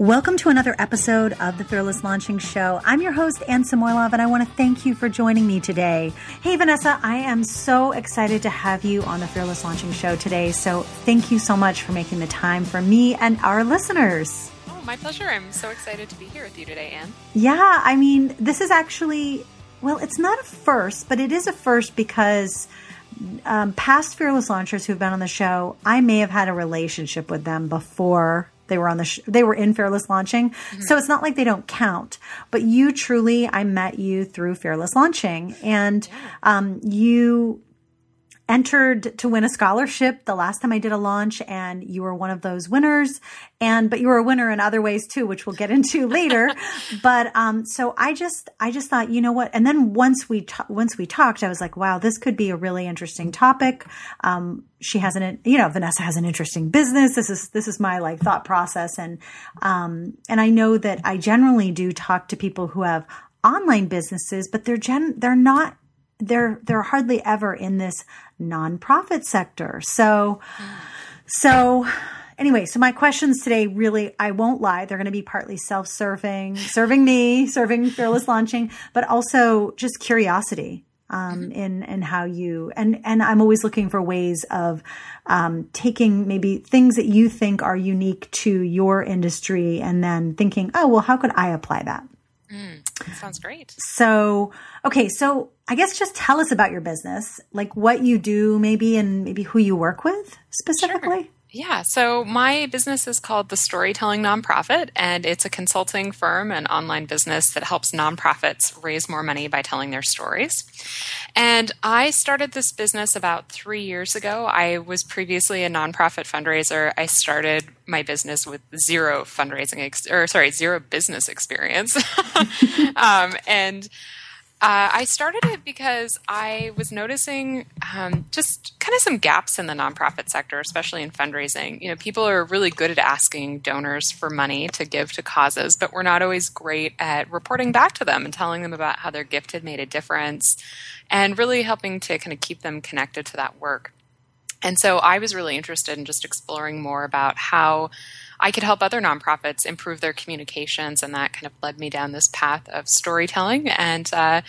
Welcome to another episode of the Fearless Launching Show. I'm your host, Anne Samoilov, and I want to thank you for joining me today. Hey, Vanessa, I am so excited to have you on the Fearless Launching Show today. So thank you so much for making the time for me and our listeners. Oh, my pleasure. I'm so excited to be here with you today, Anne. Yeah, I mean, this is actually, well, it's not a first, but it is a first because um, past fearless launchers who've been on the show, I may have had a relationship with them before they were on the sh- they were in fearless launching mm-hmm. so it's not like they don't count but you truly i met you through fearless launching and um, you entered to win a scholarship the last time I did a launch and you were one of those winners. And but you were a winner in other ways too which we'll get into later. But um so I just I just thought you know what? And then once we ta- once we talked I was like wow this could be a really interesting topic. Um she has an you know Vanessa has an interesting business. This is this is my like thought process. And um and I know that I generally do talk to people who have online businesses but they're gen they're not they're they're hardly ever in this nonprofit sector. So so anyway, so my questions today really I won't lie, they're going to be partly self-serving, serving me, serving fearless launching, but also just curiosity. Um, mm-hmm. in in how you and and I'm always looking for ways of um, taking maybe things that you think are unique to your industry and then thinking, oh well, how could I apply that? Mm, sounds great. So, okay, so I guess just tell us about your business, like what you do, maybe, and maybe who you work with specifically. Sure. Yeah, so my business is called the Storytelling Nonprofit, and it's a consulting firm and online business that helps nonprofits raise more money by telling their stories. And I started this business about three years ago. I was previously a nonprofit fundraiser. I started my business with zero fundraising, ex- or sorry, zero business experience. um, and uh, I started it because I was noticing um, just kind of some gaps in the nonprofit sector, especially in fundraising. You know, people are really good at asking donors for money to give to causes, but we're not always great at reporting back to them and telling them about how their gift had made a difference and really helping to kind of keep them connected to that work. And so I was really interested in just exploring more about how I could help other nonprofits improve their communications, and that kind of led me down this path of storytelling and uh,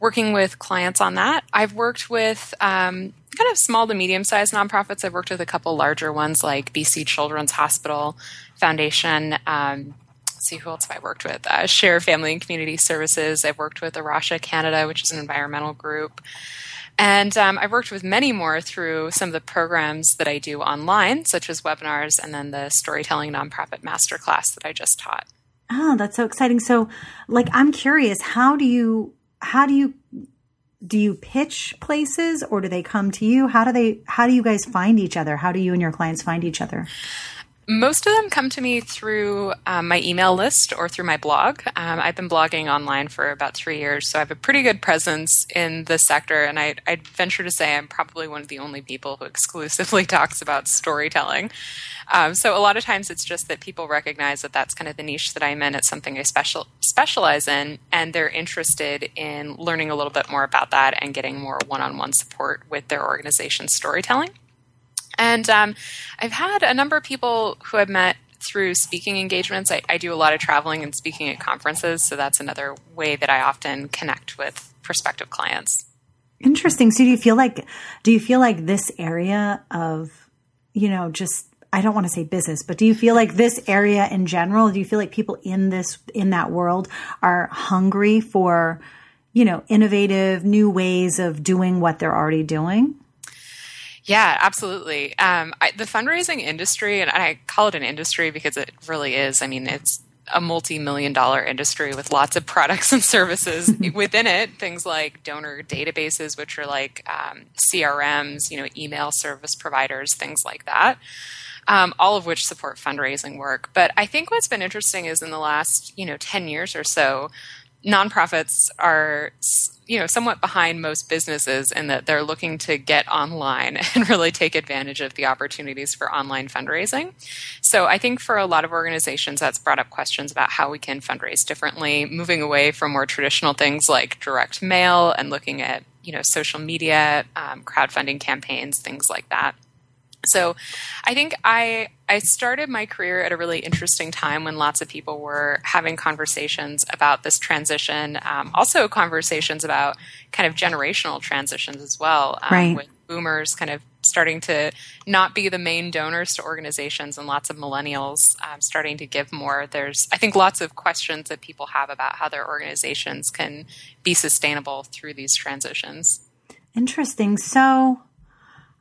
working with clients on that. I've worked with um, kind of small to medium sized nonprofits. I've worked with a couple larger ones like BC Children's Hospital Foundation. Um, see who else have I worked with? Uh, Share Family and Community Services. I've worked with Arasha Canada, which is an environmental group. And um, I've worked with many more through some of the programs that I do online, such as webinars and then the Storytelling Nonprofit Masterclass that I just taught. Oh, that's so exciting. So, like, I'm curious, how do you, how do you, do you pitch places or do they come to you? How do they, how do you guys find each other? How do you and your clients find each other? Most of them come to me through um, my email list or through my blog. Um, I've been blogging online for about three years, so I have a pretty good presence in the sector. And I, I'd venture to say I'm probably one of the only people who exclusively talks about storytelling. Um, so a lot of times it's just that people recognize that that's kind of the niche that I'm in. It's something I special specialize in, and they're interested in learning a little bit more about that and getting more one-on-one support with their organization's storytelling. And um, I've had a number of people who I've met through speaking engagements. I, I, do a lot of traveling and speaking at conferences, so that's another way that I often connect with prospective clients. Interesting. So do you feel like do you feel like this area of you know just I don't want to say business, but do you feel like this area in general, do you feel like people in this in that world are hungry for you know innovative new ways of doing what they're already doing? Yeah, absolutely. Um, I, the fundraising industry, and I call it an industry because it really is. I mean, it's a multi-million dollar industry with lots of products and services within it. Things like donor databases, which are like um, CRMs, you know, email service providers, things like that. Um, all of which support fundraising work. But I think what's been interesting is in the last, you know, 10 years or so, nonprofits are you know somewhat behind most businesses in that they're looking to get online and really take advantage of the opportunities for online fundraising. So I think for a lot of organizations that's brought up questions about how we can fundraise differently, moving away from more traditional things like direct mail and looking at you know social media, um, crowdfunding campaigns, things like that. So I think I I started my career at a really interesting time when lots of people were having conversations about this transition, um, also conversations about kind of generational transitions as well, um, right. with boomers kind of starting to not be the main donors to organizations and lots of millennials um, starting to give more. There's, I think, lots of questions that people have about how their organizations can be sustainable through these transitions. Interesting. So,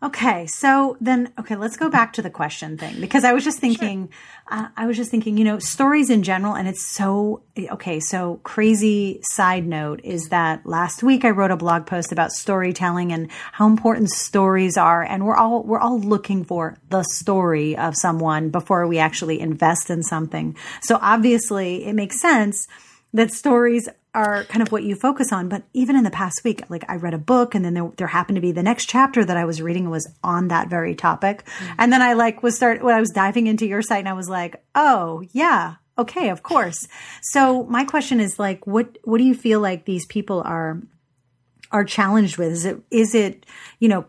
Okay, so then, okay, let's go back to the question thing because I was just thinking, sure. uh, I was just thinking, you know, stories in general, and it's so, okay, so crazy side note is that last week I wrote a blog post about storytelling and how important stories are. And we're all, we're all looking for the story of someone before we actually invest in something. So obviously it makes sense that stories are kind of what you focus on. But even in the past week, like I read a book and then there, there happened to be the next chapter that I was reading was on that very topic. Mm-hmm. And then I like was start when I was diving into your site and I was like, oh yeah, okay, of course. So my question is like, what, what do you feel like these people are, are challenged with? Is it, is it, you know,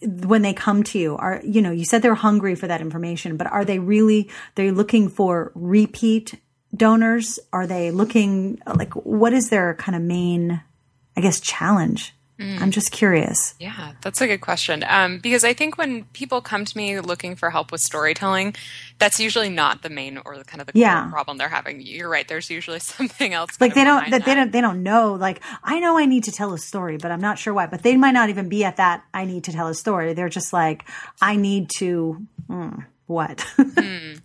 when they come to you are you know you said they're hungry for that information but are they really they're looking for repeat donors? Are they looking like what is their kind of main, I guess, challenge? Mm. I'm just curious. Yeah, that's a good question. Um, because I think when people come to me looking for help with storytelling, that's usually not the main or the kind of the yeah. problem they're having. You're right. There's usually something else. Like they don't, that they don't, they don't know. Like I know I need to tell a story, but I'm not sure why. But they might not even be at that. I need to tell a story. They're just like, I need to. Mm, what? mm.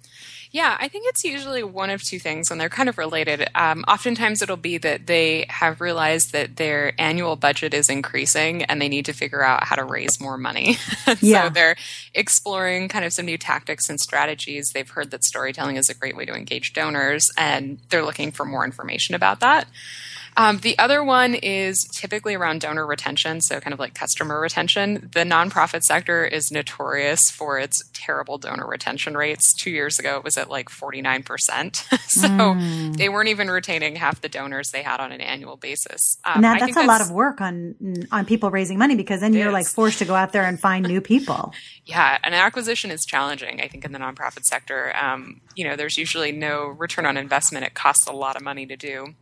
Yeah, I think it's usually one of two things, and they're kind of related. Um, oftentimes, it'll be that they have realized that their annual budget is increasing and they need to figure out how to raise more money. yeah. so they're exploring kind of some new tactics and strategies. They've heard that storytelling is a great way to engage donors, and they're looking for more information about that. Um, the other one is typically around donor retention, so kind of like customer retention. The nonprofit sector is notorious for its terrible donor retention rates. Two years ago, it was at like 49%. so mm. they weren't even retaining half the donors they had on an annual basis. Um, that, that's a that's, lot of work on on people raising money because then you're is. like forced to go out there and find new people. yeah, and acquisition is challenging, I think, in the nonprofit sector. Um, you know, there's usually no return on investment. It costs a lot of money to do.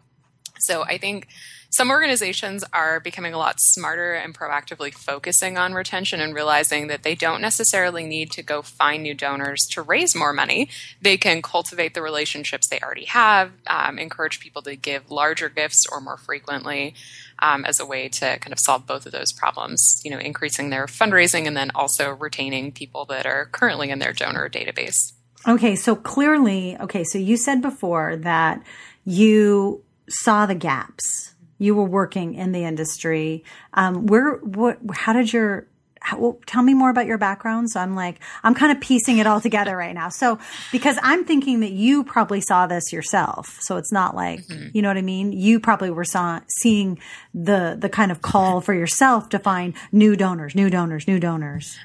So I think some organizations are becoming a lot smarter and proactively focusing on retention and realizing that they don't necessarily need to go find new donors to raise more money. They can cultivate the relationships they already have, um, encourage people to give larger gifts or more frequently um, as a way to kind of solve both of those problems, you know, increasing their fundraising and then also retaining people that are currently in their donor database. Okay, so clearly, okay, so you said before that you saw the gaps. You were working in the industry. Um, where, what, how did your, how, well, tell me more about your background. So I'm like, I'm kind of piecing it all together right now. So, because I'm thinking that you probably saw this yourself. So it's not like, mm-hmm. you know what I mean? You probably were saw, seeing the, the kind of call for yourself to find new donors, new donors, new donors.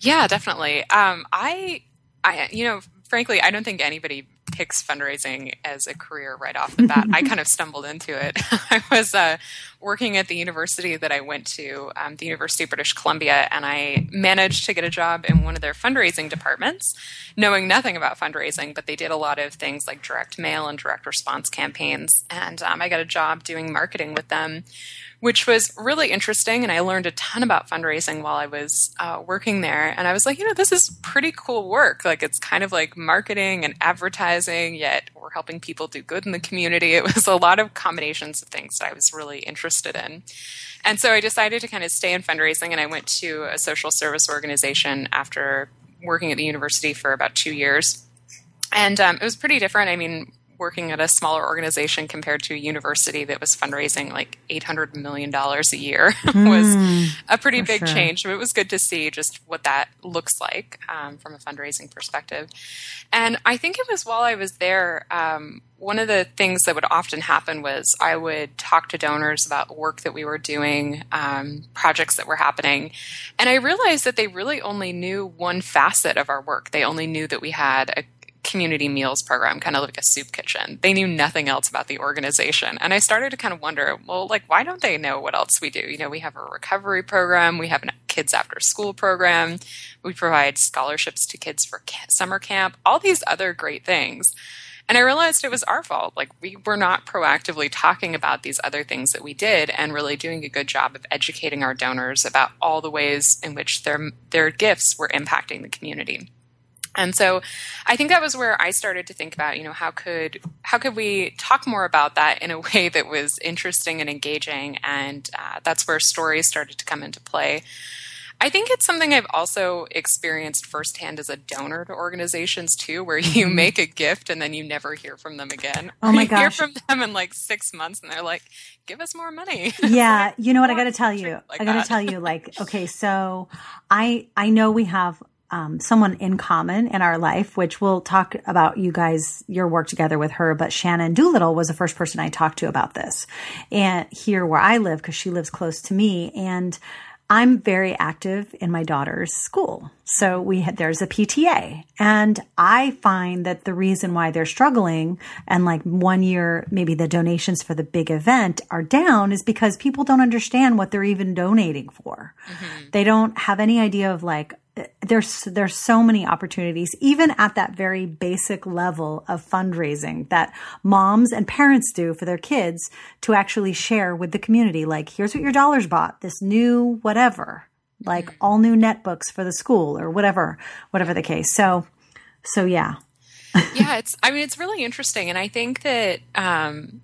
Yeah, definitely. Um, I, I, you know, frankly, I don't think anybody picks fundraising as a career right off the bat. I kind of stumbled into it. I was uh, working at the university that I went to, um, the University of British Columbia, and I managed to get a job in one of their fundraising departments, knowing nothing about fundraising, but they did a lot of things like direct mail and direct response campaigns. And um, I got a job doing marketing with them which was really interesting. And I learned a ton about fundraising while I was uh, working there. And I was like, you know, this is pretty cool work. Like it's kind of like marketing and advertising, yet we're helping people do good in the community. It was a lot of combinations of things that I was really interested in. And so I decided to kind of stay in fundraising and I went to a social service organization after working at the university for about two years. And um, it was pretty different. I mean, working at a smaller organization compared to a university that was fundraising like $800 million a year mm, was a pretty big sure. change. So it was good to see just what that looks like um, from a fundraising perspective. And I think it was while I was there, um, one of the things that would often happen was I would talk to donors about work that we were doing, um, projects that were happening. And I realized that they really only knew one facet of our work. They only knew that we had a community meals program, kind of like a soup kitchen. They knew nothing else about the organization. And I started to kind of wonder, well, like, why don't they know what else we do? You know, we have a recovery program, we have a kids after school program, we provide scholarships to kids for summer camp, all these other great things. And I realized it was our fault. Like, we were not proactively talking about these other things that we did and really doing a good job of educating our donors about all the ways in which their, their gifts were impacting the community. And so I think that was where I started to think about, you know, how could how could we talk more about that in a way that was interesting and engaging, and uh, that's where stories started to come into play. I think it's something I've also experienced firsthand as a donor to organizations too, where you mm-hmm. make a gift and then you never hear from them again. Oh my you gosh! Hear from them in like six months, and they're like, "Give us more money." Yeah, you know what? I got to tell you. Like I got to tell you. Like, okay, so I I know we have um, someone in common in our life, which we'll talk about you guys, your work together with her. But Shannon Doolittle was the first person I talked to about this and here where I live, because she lives close to me. And I'm very active in my daughter's school. So we had, there's a PTA and I find that the reason why they're struggling and like one year, maybe the donations for the big event are down is because people don't understand what they're even donating for. Mm-hmm. They don't have any idea of like, there's there's so many opportunities even at that very basic level of fundraising that moms and parents do for their kids to actually share with the community. Like here's what your dollars bought this new whatever like all new netbooks for the school or whatever whatever the case. So so yeah. Yeah it's i mean it's really interesting. And i think that um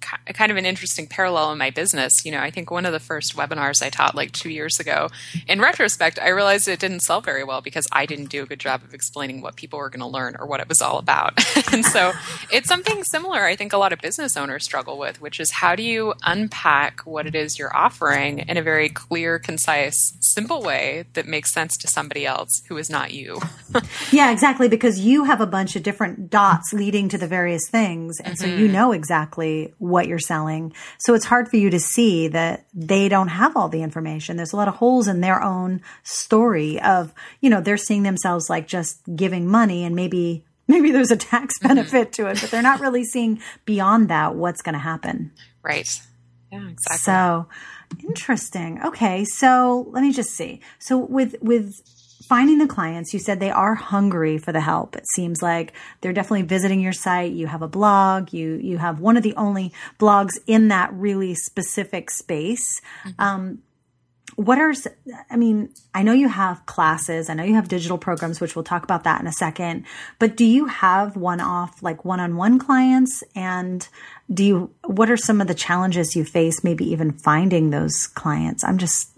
kind of an interesting parallel in my business. You know, I think one of the first webinars I taught like two years ago, in retrospect, I realized it didn't sell very well because I didn't do a good job of explaining what people were going to learn or what it was all about. and so it's something similar I think a lot of business owners struggle with, which is how do you unpack what it is you're offering in a very clear, concise, simple way that makes sense to somebody else who is not you? yeah, exactly. Because you have a bunch of different dots leading to the various things. And mm-hmm. so you know exactly what you're selling. So it's hard for you to see that they don't have all the information. There's a lot of holes in their own story of, you know, they're seeing themselves like just giving money and maybe maybe there's a tax mm-hmm. benefit mm-hmm. to it, but they're not really seeing beyond that what's going to happen. Right. Yeah, exactly. So interesting. Okay, so let me just see. So with with finding the clients, you said they are hungry for the help. It seems like they're definitely visiting your site. You have a blog. You you have one of the only blogs in that really specific space. Mm-hmm. Um, what are i mean i know you have classes i know you have digital programs which we'll talk about that in a second but do you have one-off like one-on-one clients and do you what are some of the challenges you face maybe even finding those clients i'm just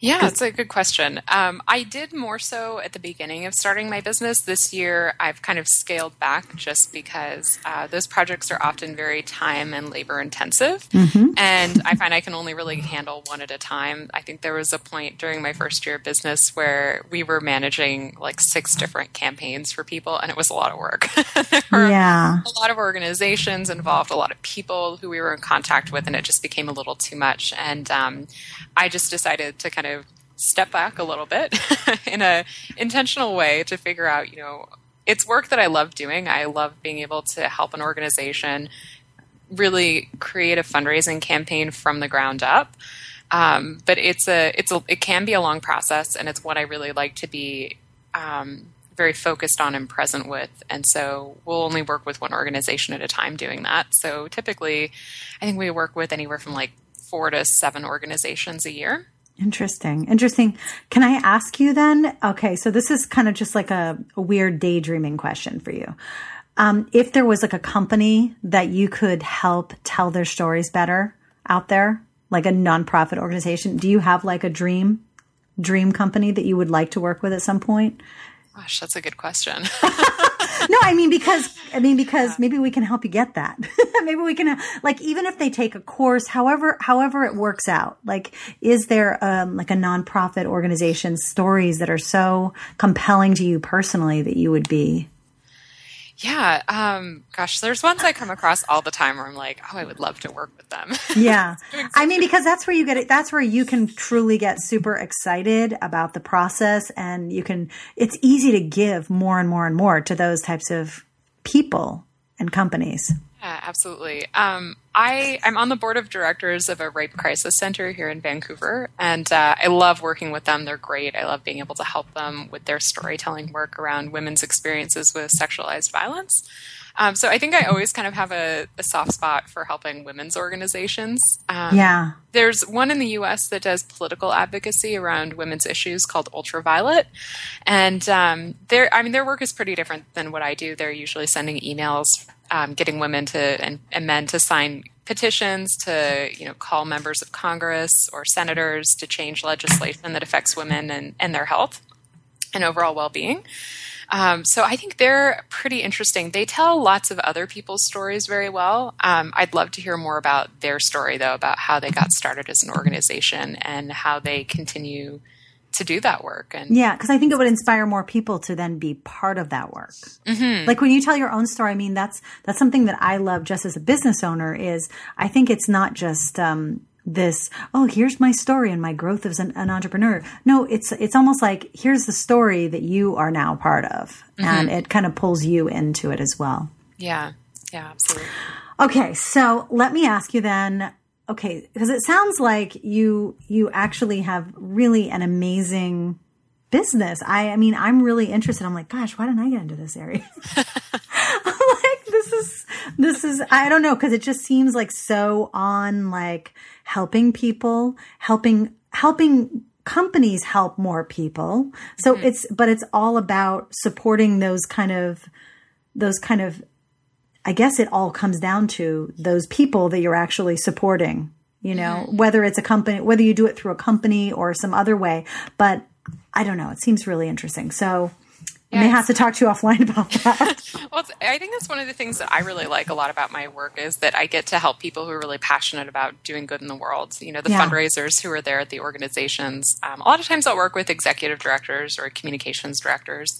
yeah, that's a good question. Um, I did more so at the beginning of starting my business. This year, I've kind of scaled back just because uh, those projects are often very time and labor intensive. Mm-hmm. And I find I can only really handle one at a time. I think there was a point during my first year of business where we were managing like six different campaigns for people, and it was a lot of work. yeah. A lot of organizations involved, a lot of people who we were in contact with, and it just became a little too much. And um, I just decided to kind of step back a little bit in a intentional way to figure out, you know, it's work that I love doing. I love being able to help an organization really create a fundraising campaign from the ground up. Um, but it's a it's a it can be a long process, and it's what I really like to be um, very focused on and present with. And so we'll only work with one organization at a time doing that. So typically, I think we work with anywhere from like four to seven organizations a year. Interesting. Interesting. Can I ask you then? Okay, so this is kind of just like a, a weird daydreaming question for you. Um, if there was like a company that you could help tell their stories better out there, like a nonprofit organization, do you have like a dream dream company that you would like to work with at some point? Gosh, that's a good question. no, I mean because I mean because maybe we can help you get that. maybe we can like even if they take a course, however however it works out. Like, is there um, like a nonprofit organization stories that are so compelling to you personally that you would be Yeah. Um, gosh, there's ones I come across all the time where I'm like, oh, I would love to work with them. yeah. I mean, because that's where you get it. That's where you can truly get super excited about the process and you can, it's easy to give more and more and more to those types of people and companies. Yeah, absolutely. Um, I I'm on the board of directors of a rape crisis center here in Vancouver, and uh, I love working with them. They're great. I love being able to help them with their storytelling work around women's experiences with sexualized violence. Um, so I think I always kind of have a, a soft spot for helping women's organizations. Um, yeah. There's one in the U.S. that does political advocacy around women's issues called Ultraviolet, and um, their I mean their work is pretty different than what I do. They're usually sending emails um, getting women to and, and, men to sign petitions to you know call members of Congress or senators to change legislation that affects women and, and their health and overall well-being. Um, so I think they're pretty interesting. They tell lots of other people's stories very well. Um, I'd love to hear more about their story though, about how they got started as an organization and how they continue to do that work and yeah because i think it would inspire more people to then be part of that work. Mm-hmm. like when you tell your own story i mean that's that's something that i love just as a business owner is i think it's not just um, this oh here's my story and my growth as an, an, entrepreneur. No it's it's almost like here's the story that you are now part of. Mm-hmm. and it kind of pulls you into it as well. Yeah. Yeah absolutely. Okay so let me ask you then okay, because it sounds like you you actually have really an amazing business. I I mean, I'm really interested. I'm like, gosh, why didn't I get into this area? Like, this is this is I don't know because it just seems like so on like helping people, helping helping companies help more people. So mm-hmm. it's but it's all about supporting those kind of those kind of I guess it all comes down to those people that you're actually supporting, you know, mm-hmm. whether it's a company, whether you do it through a company or some other way. But I don't know. It seems really interesting. So I may have to talk to you offline about that. well, I think that's one of the things that I really like a lot about my work is that I get to help people who are really passionate about doing good in the world. You know, the yeah. fundraisers who are there at the organizations. Um, a lot of times I'll work with executive directors or communications directors.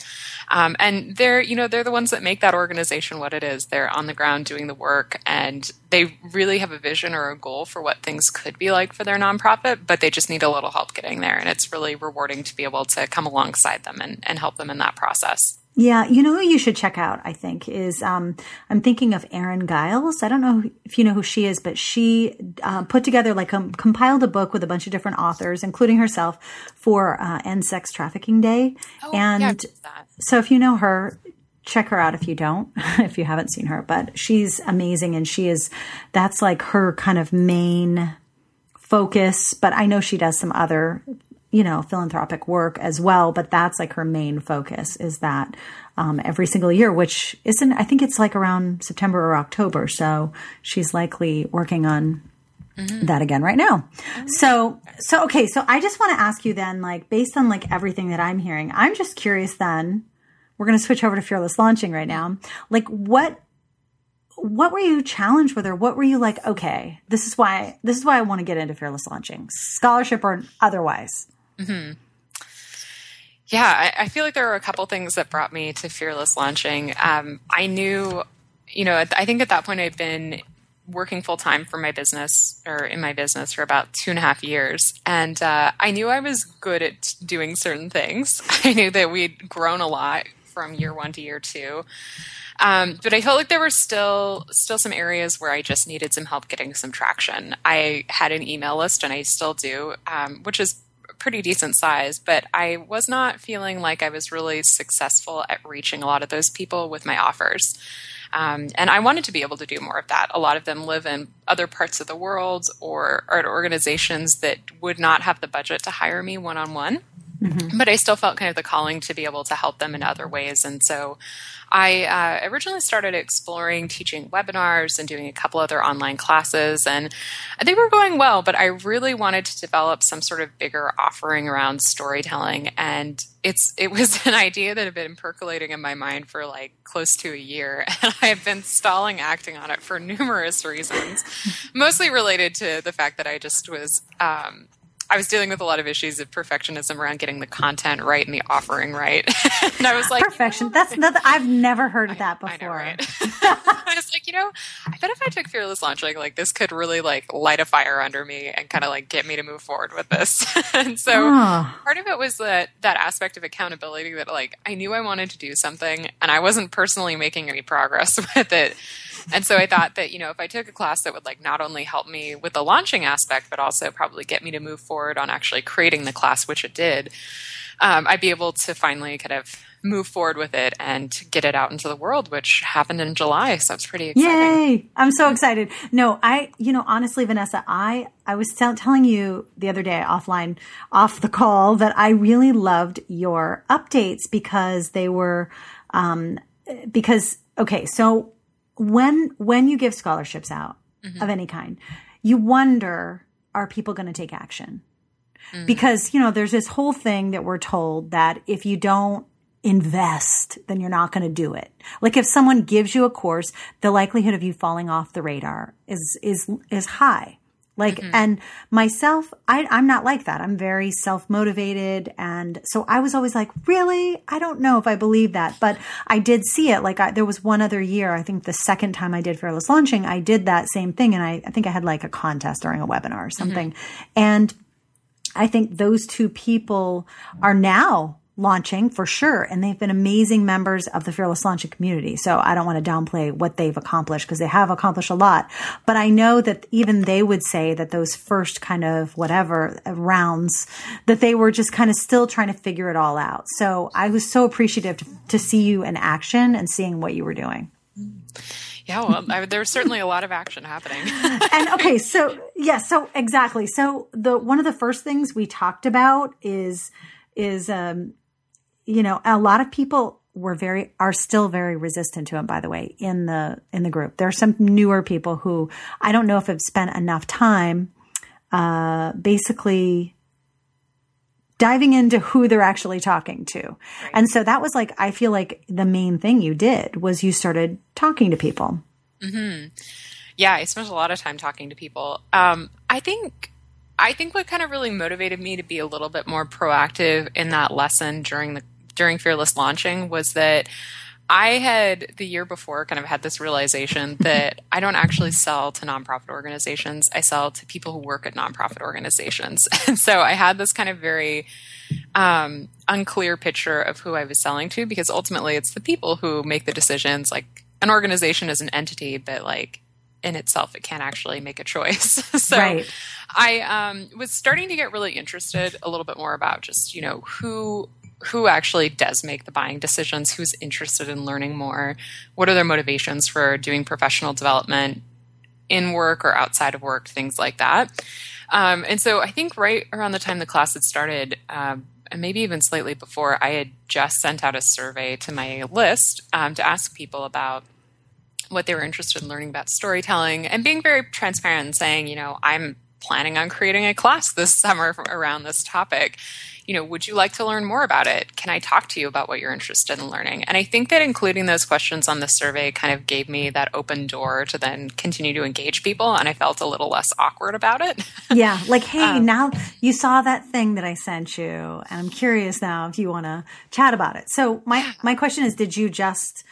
Um, and they're, you know, they're the ones that make that organization what it is. They're on the ground doing the work and they really have a vision or a goal for what things could be like for their nonprofit, but they just need a little help getting there. And it's really rewarding to be able to come alongside them and, and help them in that process. Yeah, you know who you should check out, I think, is um, I'm thinking of Erin Giles. I don't know if you know who she is, but she uh, put together, like, um, compiled a book with a bunch of different authors, including herself, for uh, End Sex Trafficking Day. Oh, and yeah, so if you know her, check her out if you don't, if you haven't seen her, but she's amazing and she is, that's like her kind of main focus. But I know she does some other, you know, philanthropic work as well, but that's like her main focus is that um, every single year, which isn't, I think it's like around September or October. So she's likely working on Mm-hmm. that again right now. So, so, okay. So I just want to ask you then, like, based on like everything that I'm hearing, I'm just curious then, we're going to switch over to fearless launching right now. Like what what were you challenged with or what were you like okay this is why this is why i want to get into fearless launching scholarship or otherwise mm-hmm. yeah I, I, feel like there were a couple things that brought me to fearless launching um, i knew you know i think at that point i'd been working full time for my business or in my business for about two and a half years. And uh, I knew I was good at doing certain things. I knew that we'd grown a lot from year one to year two. Um, but I felt like there were still still some areas where I just needed some help getting some traction. I had an email list, and I still do, um, which is pretty decent size. But I was not feeling like I was really successful at reaching a lot of those people with my offers. Um, and I wanted to be able to do more of that. A lot of them live in other parts of the world or are at organizations that would not have the budget to hire me one on one. Mm-hmm. But I still felt kind of the calling to be able to help them in other ways. And so I uh, originally started exploring teaching webinars and doing a couple other online classes, and they were going well, but I really wanted to develop some sort of bigger offering around storytelling. And it's it was an idea that had been percolating in my mind for like close to a year, and I have been stalling acting on it for numerous reasons, mostly related to the fact that I just was um, I was dealing with a lot of issues of perfectionism around getting the content right and the offering right. and I was like, perfection. You know, That's nothing. I've never heard of that before. I, know, right? I was like, you know, I bet if I took fearless launching, like this could really like light a fire under me and kind of like get me to move forward with this. and so oh. part of it was that that aspect of accountability that like I knew I wanted to do something and I wasn't personally making any progress with it. And so I thought that, you know, if I took a class that would like not only help me with the launching aspect, but also probably get me to move forward on actually creating the class, which it did, um, I'd be able to finally kind of move forward with it and get it out into the world, which happened in July. So it's pretty exciting. Yay! I'm so excited. No, I, you know, honestly, Vanessa, I, I was t- telling you the other day offline, off the call, that I really loved your updates because they were, um, because okay, so when when you give scholarships out mm-hmm. of any kind, you wonder are people going to take action? Mm-hmm. Because, you know, there's this whole thing that we're told that if you don't invest, then you're not going to do it. Like if someone gives you a course, the likelihood of you falling off the radar is is is high. Like, mm-hmm. and myself, I, I'm not like that. I'm very self motivated. And so I was always like, really? I don't know if I believe that, but I did see it. Like I, there was one other year, I think the second time I did Fearless Launching, I did that same thing. And I, I think I had like a contest during a webinar or something. Mm-hmm. And I think those two people are now launching for sure. And they've been amazing members of the Fearless Launching community. So I don't want to downplay what they've accomplished because they have accomplished a lot. But I know that even they would say that those first kind of whatever uh, rounds, that they were just kind of still trying to figure it all out. So I was so appreciative to, to see you in action and seeing what you were doing. Mm. Yeah, well, I, there's certainly a lot of action happening. and okay, so yeah, so exactly. So the one of the first things we talked about is is um, you know, a lot of people were very are still very resistant to him by the way in the in the group there are some newer people who i don't know if have spent enough time uh basically diving into who they're actually talking to right. and so that was like i feel like the main thing you did was you started talking to people mm-hmm. yeah i spent a lot of time talking to people um, i think i think what kind of really motivated me to be a little bit more proactive in that lesson during the during Fearless launching was that I had the year before kind of had this realization that I don't actually sell to nonprofit organizations. I sell to people who work at nonprofit organizations. And so I had this kind of very um, unclear picture of who I was selling to because ultimately it's the people who make the decisions. Like an organization is an entity, but like in itself, it can't actually make a choice. so right. I um, was starting to get really interested a little bit more about just, you know, who who actually does make the buying decisions, who's interested in learning more, what are their motivations for doing professional development in work or outside of work, things like that. Um, and so I think right around the time the class had started, uh, and maybe even slightly before, I had just sent out a survey to my list um, to ask people about what they were interested in learning about storytelling and being very transparent and saying, you know, I'm planning on creating a class this summer around this topic you know, would you like to learn more about it? Can I talk to you about what you're interested in learning? And I think that including those questions on the survey kind of gave me that open door to then continue to engage people. And I felt a little less awkward about it. yeah. Like, hey, um, now you saw that thing that I sent you. And I'm curious now if you want to chat about it. So my, my question is, did you just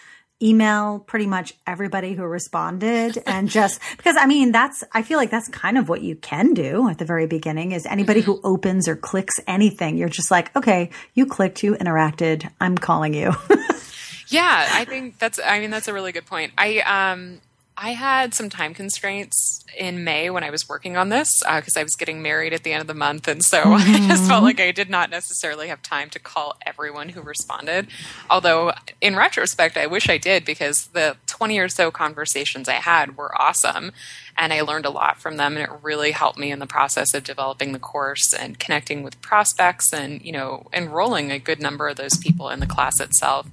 email pretty much everybody who responded and just because I mean that's I feel like that's kind of what you can do at the very beginning is anybody who mm-hmm. opens or clicks anything you're just like okay you clicked you interacted I'm calling you. yeah, I think that's I mean that's a really good point. I um I had some time constraints in May when I was working on this because uh, I was getting married at the end of the month. And so mm-hmm. I just felt like I did not necessarily have time to call everyone who responded. Although, in retrospect, I wish I did because the 20 or so conversations I had were awesome. And I learned a lot from them. And it really helped me in the process of developing the course and connecting with prospects and, you know, enrolling a good number of those people in the class itself.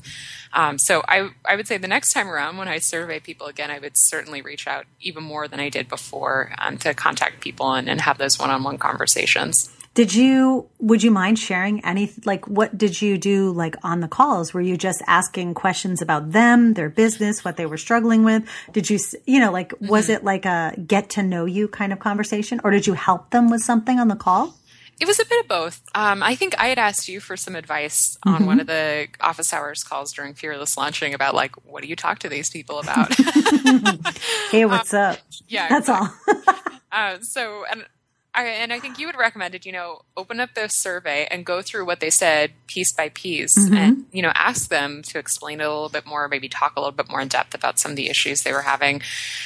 Um, so I, I would say the next time around when I survey people again, I would certainly reach out even more than I did before um, to contact people and, and have those one-on-one conversations. Did you, would you mind sharing any, like, what did you do, like, on the calls? Were you just asking questions about them, their business, what they were struggling with? Did you, you know, like, was mm-hmm. it like a get to know you kind of conversation or did you help them with something on the call? It was a bit of both. Um, I think I had asked you for some advice on Mm-hmm. one of the office hours calls during Fearless launching about like what do you talk to these people about? Hey, what's up? yeah, That's all. Uh, so, and I, and I think you had recommended, you know, open up the survey and go through what they said piece by piece Mm-hmm. and, you know, ask them to explain it a little bit more, maybe talk a little bit more in depth about some of the issues they were having.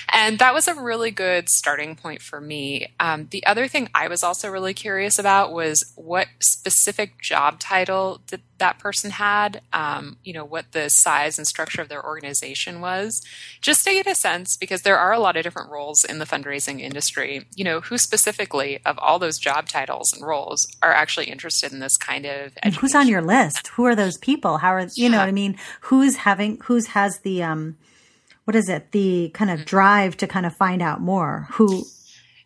And that was a really good starting point for me. Um, the other thing I was also really curious about was what specific job title that that person had, um, you know, what the size and structure of their organization was, just to get a sense, because there are a lot of different roles in the fundraising industry, you know, who specifically of all those job titles and roles are actually interested in this kind of And who's on your list? Who are those people? How are you know Yeah. what I mean? Who's having who's has the um what is it? The kind Mm-hmm. of drive to kind of find out more. Who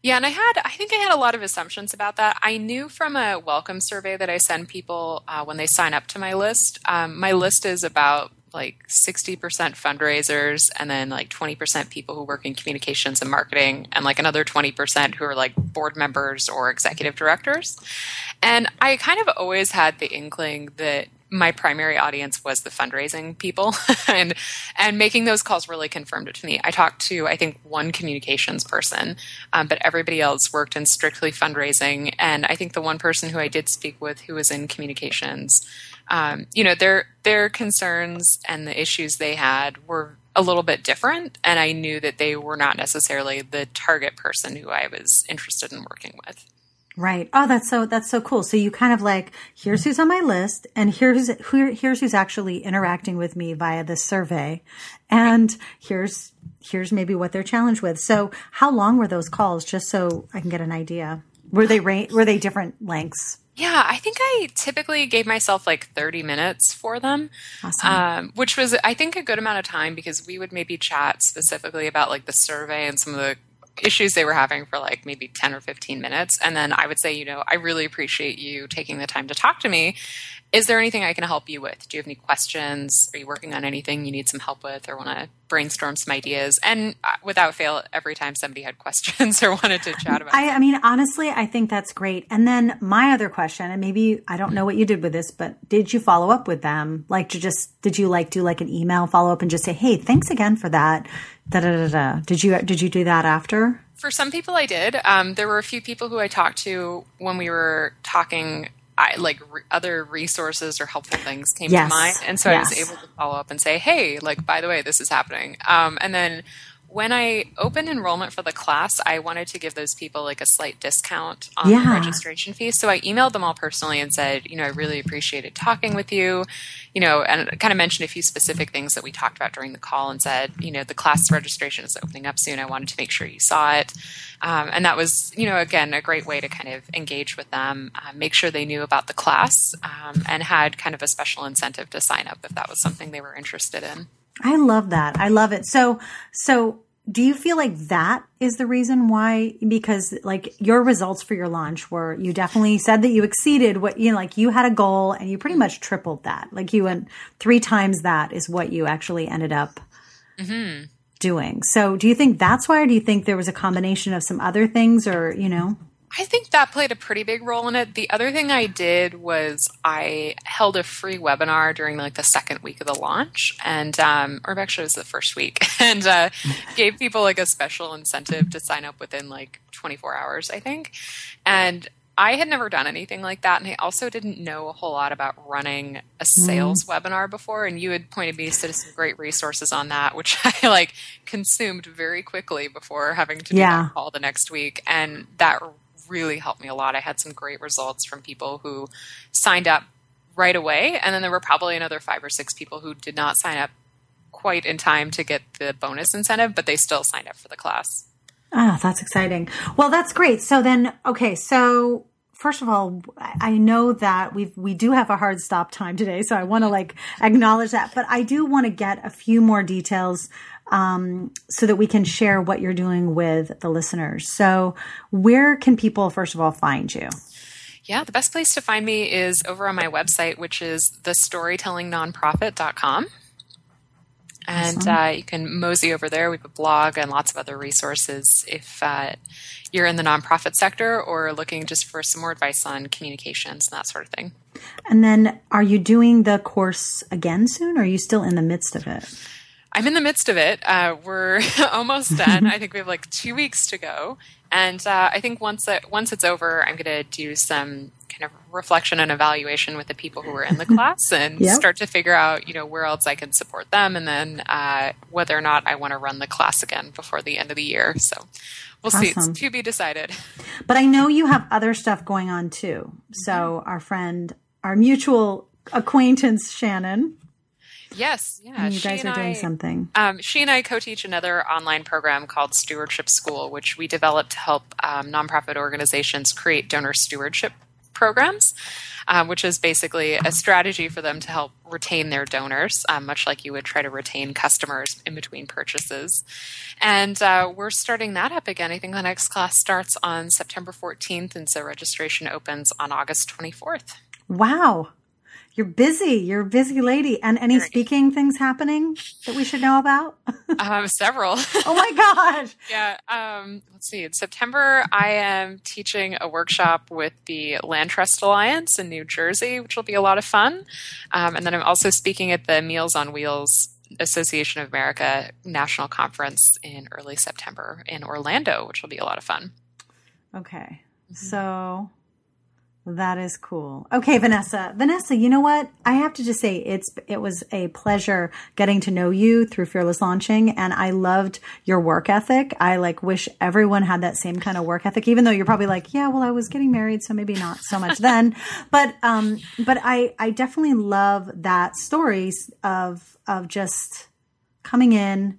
Yeah, and I had, I think I had a lot of assumptions about that. I knew from a welcome survey that I send people uh, when they sign up to my list. Um, my list is about like 60% fundraisers and then like 20% people who work in communications and marketing and like another 20% who are like board members or executive directors. And I kind of always had the inkling that my primary audience was the fundraising people and and making those calls really confirmed it to me. I talked to i think one communications person um, but everybody else worked in strictly fundraising. And i think the one person who i did speak with who was in communications um, you know their their concerns and the issues they had were a little bit different. And i knew that they were not necessarily the target person who i was interested in working with Right. Oh, that's so that's so cool. So you kind of like here's who's on my list, and here's who here's who's actually interacting with me via this survey, and here's here's maybe what they're challenged with. So how long were those calls? Just so I can get an idea. Were they ra- were they different lengths? Yeah, I think I typically gave myself like 30 minutes for them, Awesome. um, which was, I think, a good amount of time because we would maybe chat specifically about like the survey and some of the issues they were having for like maybe 10 or 15 minutes. And then I would say, you know, I really appreciate you taking the time to talk to me. Is there anything I can help you with? Do you have any questions? Are you working on anything you need some help with or want to brainstorm some ideas? And uh, without fail, every time somebody had questions or wanted to chat about I, I mean, honestly, I think that's great. And then my other question, and maybe I don't know what you did with this, but did you follow up with them? Like to just did you like do like an email follow up and just say, hey, thanks again for that? Da da da da. Did you did you do that after? For some people, I did. Um, there were a few people who I talked to when we were talking. I, like re- other resources or helpful things came Yes. to mind, and so I was able to follow up and say, "Hey, like by the way, this is happening." Um, and then when I opened enrollment for the class, I wanted to give those people like a slight discount on the registration fee. So I emailed them all personally and said, you know, I really appreciated talking with you, you know, and kind of mentioned a few specific things that we talked about during the call and said, you know, the class registration is opening up soon. I wanted to make sure you saw it. Um, and that was, you know, again, a great way to kind of engage with them, uh, make sure they knew about the class, um, and had kind of a special incentive to sign up if that was something they were interested in. I love that. I love it. So, so do you feel like that is the reason why? Because like your results for your launch were, you definitely said that you exceeded what, you know, like you had a goal and you pretty much tripled that. Like you went three times that is what you actually ended up mm-hmm. doing. So do you think that's why, or do you think there was a combination of some other things or, you know? I think that played a pretty big role in it. The other thing I did was I held a free webinar during like the second week of the launch, and um, or actually it was the first week, and uh, gave people like a special incentive to sign up within like 24 hours, I think. And I had never done anything like that, and I also didn't know a whole lot about running a sales webinar before. And you had pointed me to some great resources on that, which I like consumed very quickly before having to do Yeah. that call the next week, and that really helped me a lot. I had some great results from people who signed up right away, and then there were probably another five or six people who did not sign up quite in time to get the bonus incentive, but they still signed up for the class. Ah, that's exciting. Well, that's great. So then, okay, so first of all, I I know that we we do have a hard stop time today, so I want to like acknowledge that, but I do want to get a few more details um, so that we can share what you're doing with the listeners. So, where can people first of all find you? Yeah, the best place to find me is over on my website, which is thestorytellingnonprofit.com. And awesome. uh, you can mosey over there. We have a blog and lots of other resources if uh, you're in the nonprofit sector or looking just for some more advice on communications and that sort of thing. And then, are you doing the course again soon, or are you still in the midst of it? I'm in the midst of it. Uh, we're almost done. I think we have like two weeks to go, and uh, I think once it, once it's over, I'm going to do some kind of reflection and evaluation with the people who were in the class, and yep. start to figure out you know where else I can support them, and then uh, whether or not I want to run the class again before the end of the year. So we'll awesome. see. It's to be decided. But I know you have other stuff going on too. So mm-hmm. our friend, our mutual acquaintance, Shannon Yes, yeah. And you guys are doing I, something. Um, she and I co-teach another online program called Stewardship School, which we developed to help um, nonprofit organizations create donor stewardship programs, uh, which is basically a strategy for them to help retain their donors, um, much like you would try to retain customers in between purchases. And uh, we're starting that up again. I think the next class starts on September 14th, and so registration opens on August 24th. Wow. You're busy. You're a busy lady. And any speaking things happening that we should know about? um, several. oh my gosh. yeah. Um, let's see. In September, I am teaching a workshop with the Land Trust Alliance in New Jersey, which will be a lot of fun. Um, and then I'm also speaking at the Meals on Wheels Association of America National Conference in early September in Orlando, which will be a lot of fun. Okay. So that is cool. Okay, Vanessa. Vanessa, you know what? I have to just say it's it was a pleasure getting to know you through Fearless Launching and I loved your work ethic. I like wish everyone had that same kind of work ethic even though you're probably like, yeah, well I was getting married so maybe not so much then. But um but I I definitely love that stories of of just coming in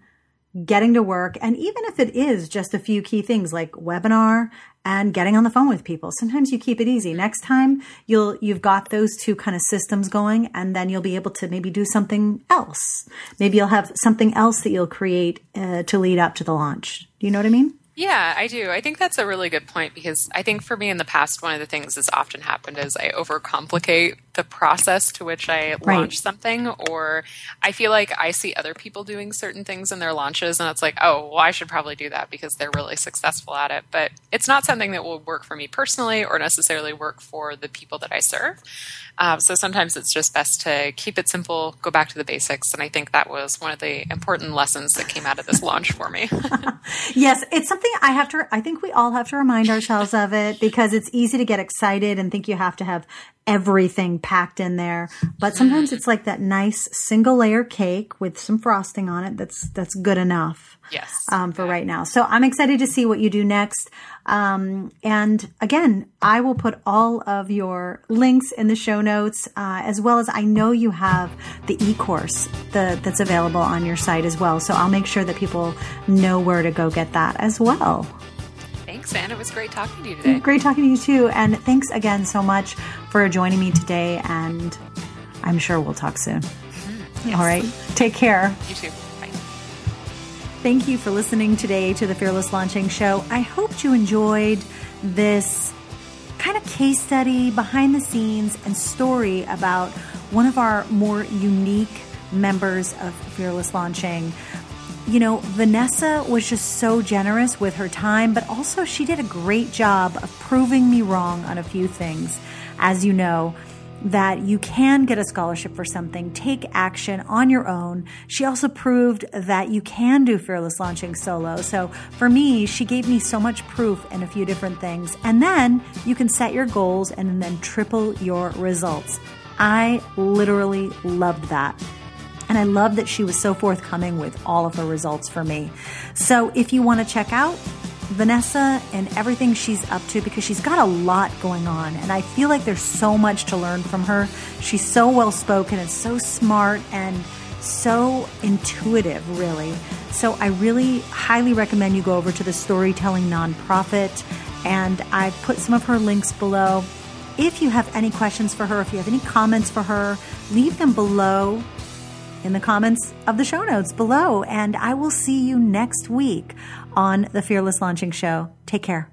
getting to work and even if it is just a few key things like webinar and getting on the phone with people. Sometimes you keep it easy. Next time you'll you've got those two kind of systems going and then you'll be able to maybe do something else. Maybe you'll have something else that you'll create uh, to lead up to the launch. Do you know what I mean? Yeah, I do. I think that's a really good point because I think for me in the past, one of the things that's often happened is I overcomplicate the process to which I right. launch something, or I feel like I see other people doing certain things in their launches, and it's like, oh, well, I should probably do that because they're really successful at it. But it's not something that will work for me personally or necessarily work for the people that I serve. Um, so sometimes it's just best to keep it simple, go back to the basics, and I think that was one of the important lessons that came out of this launch for me. yes, it's something I have to. I think we all have to remind ourselves of it because it's easy to get excited and think you have to have everything packed in there. But sometimes it's like that nice single layer cake with some frosting on it. That's that's good enough. Yes. Um, for right now. So I'm excited to see what you do next. Um, and again, I will put all of your links in the show notes, uh, as well as I know you have the e-course the, that's available on your site as well. So I'll make sure that people know where to go get that as well. Thanks, Anne. It was great talking to you today. Great talking to you too. And thanks again so much for joining me today. And I'm sure we'll talk soon. Mm-hmm. Yes. All right. Take care. You too. Bye. Thank you for listening today to the Fearless Launching Show. I hope you enjoyed this kind of case study, behind the scenes, and story about one of our more unique members of Fearless Launching you know, Vanessa was just so generous with her time, but also she did a great job of proving me wrong on a few things. As you know, that you can get a scholarship for something, take action on your own. She also proved that you can do fearless launching solo. So for me, she gave me so much proof in a few different things. And then you can set your goals and then triple your results. I literally loved that. And I love that she was so forthcoming with all of her results for me. So if you want to check out Vanessa and everything she's up to, because she's got a lot going on, and I feel like there's so much to learn from her. She's so well spoken and so smart and so intuitive, really. So I really highly recommend you go over to the Storytelling Nonprofit, and I've put some of her links below. If you have any questions for her, if you have any comments for her, leave them below in the comments of the show notes below. And I will see you next week on the Fearless Launching Show. Take care.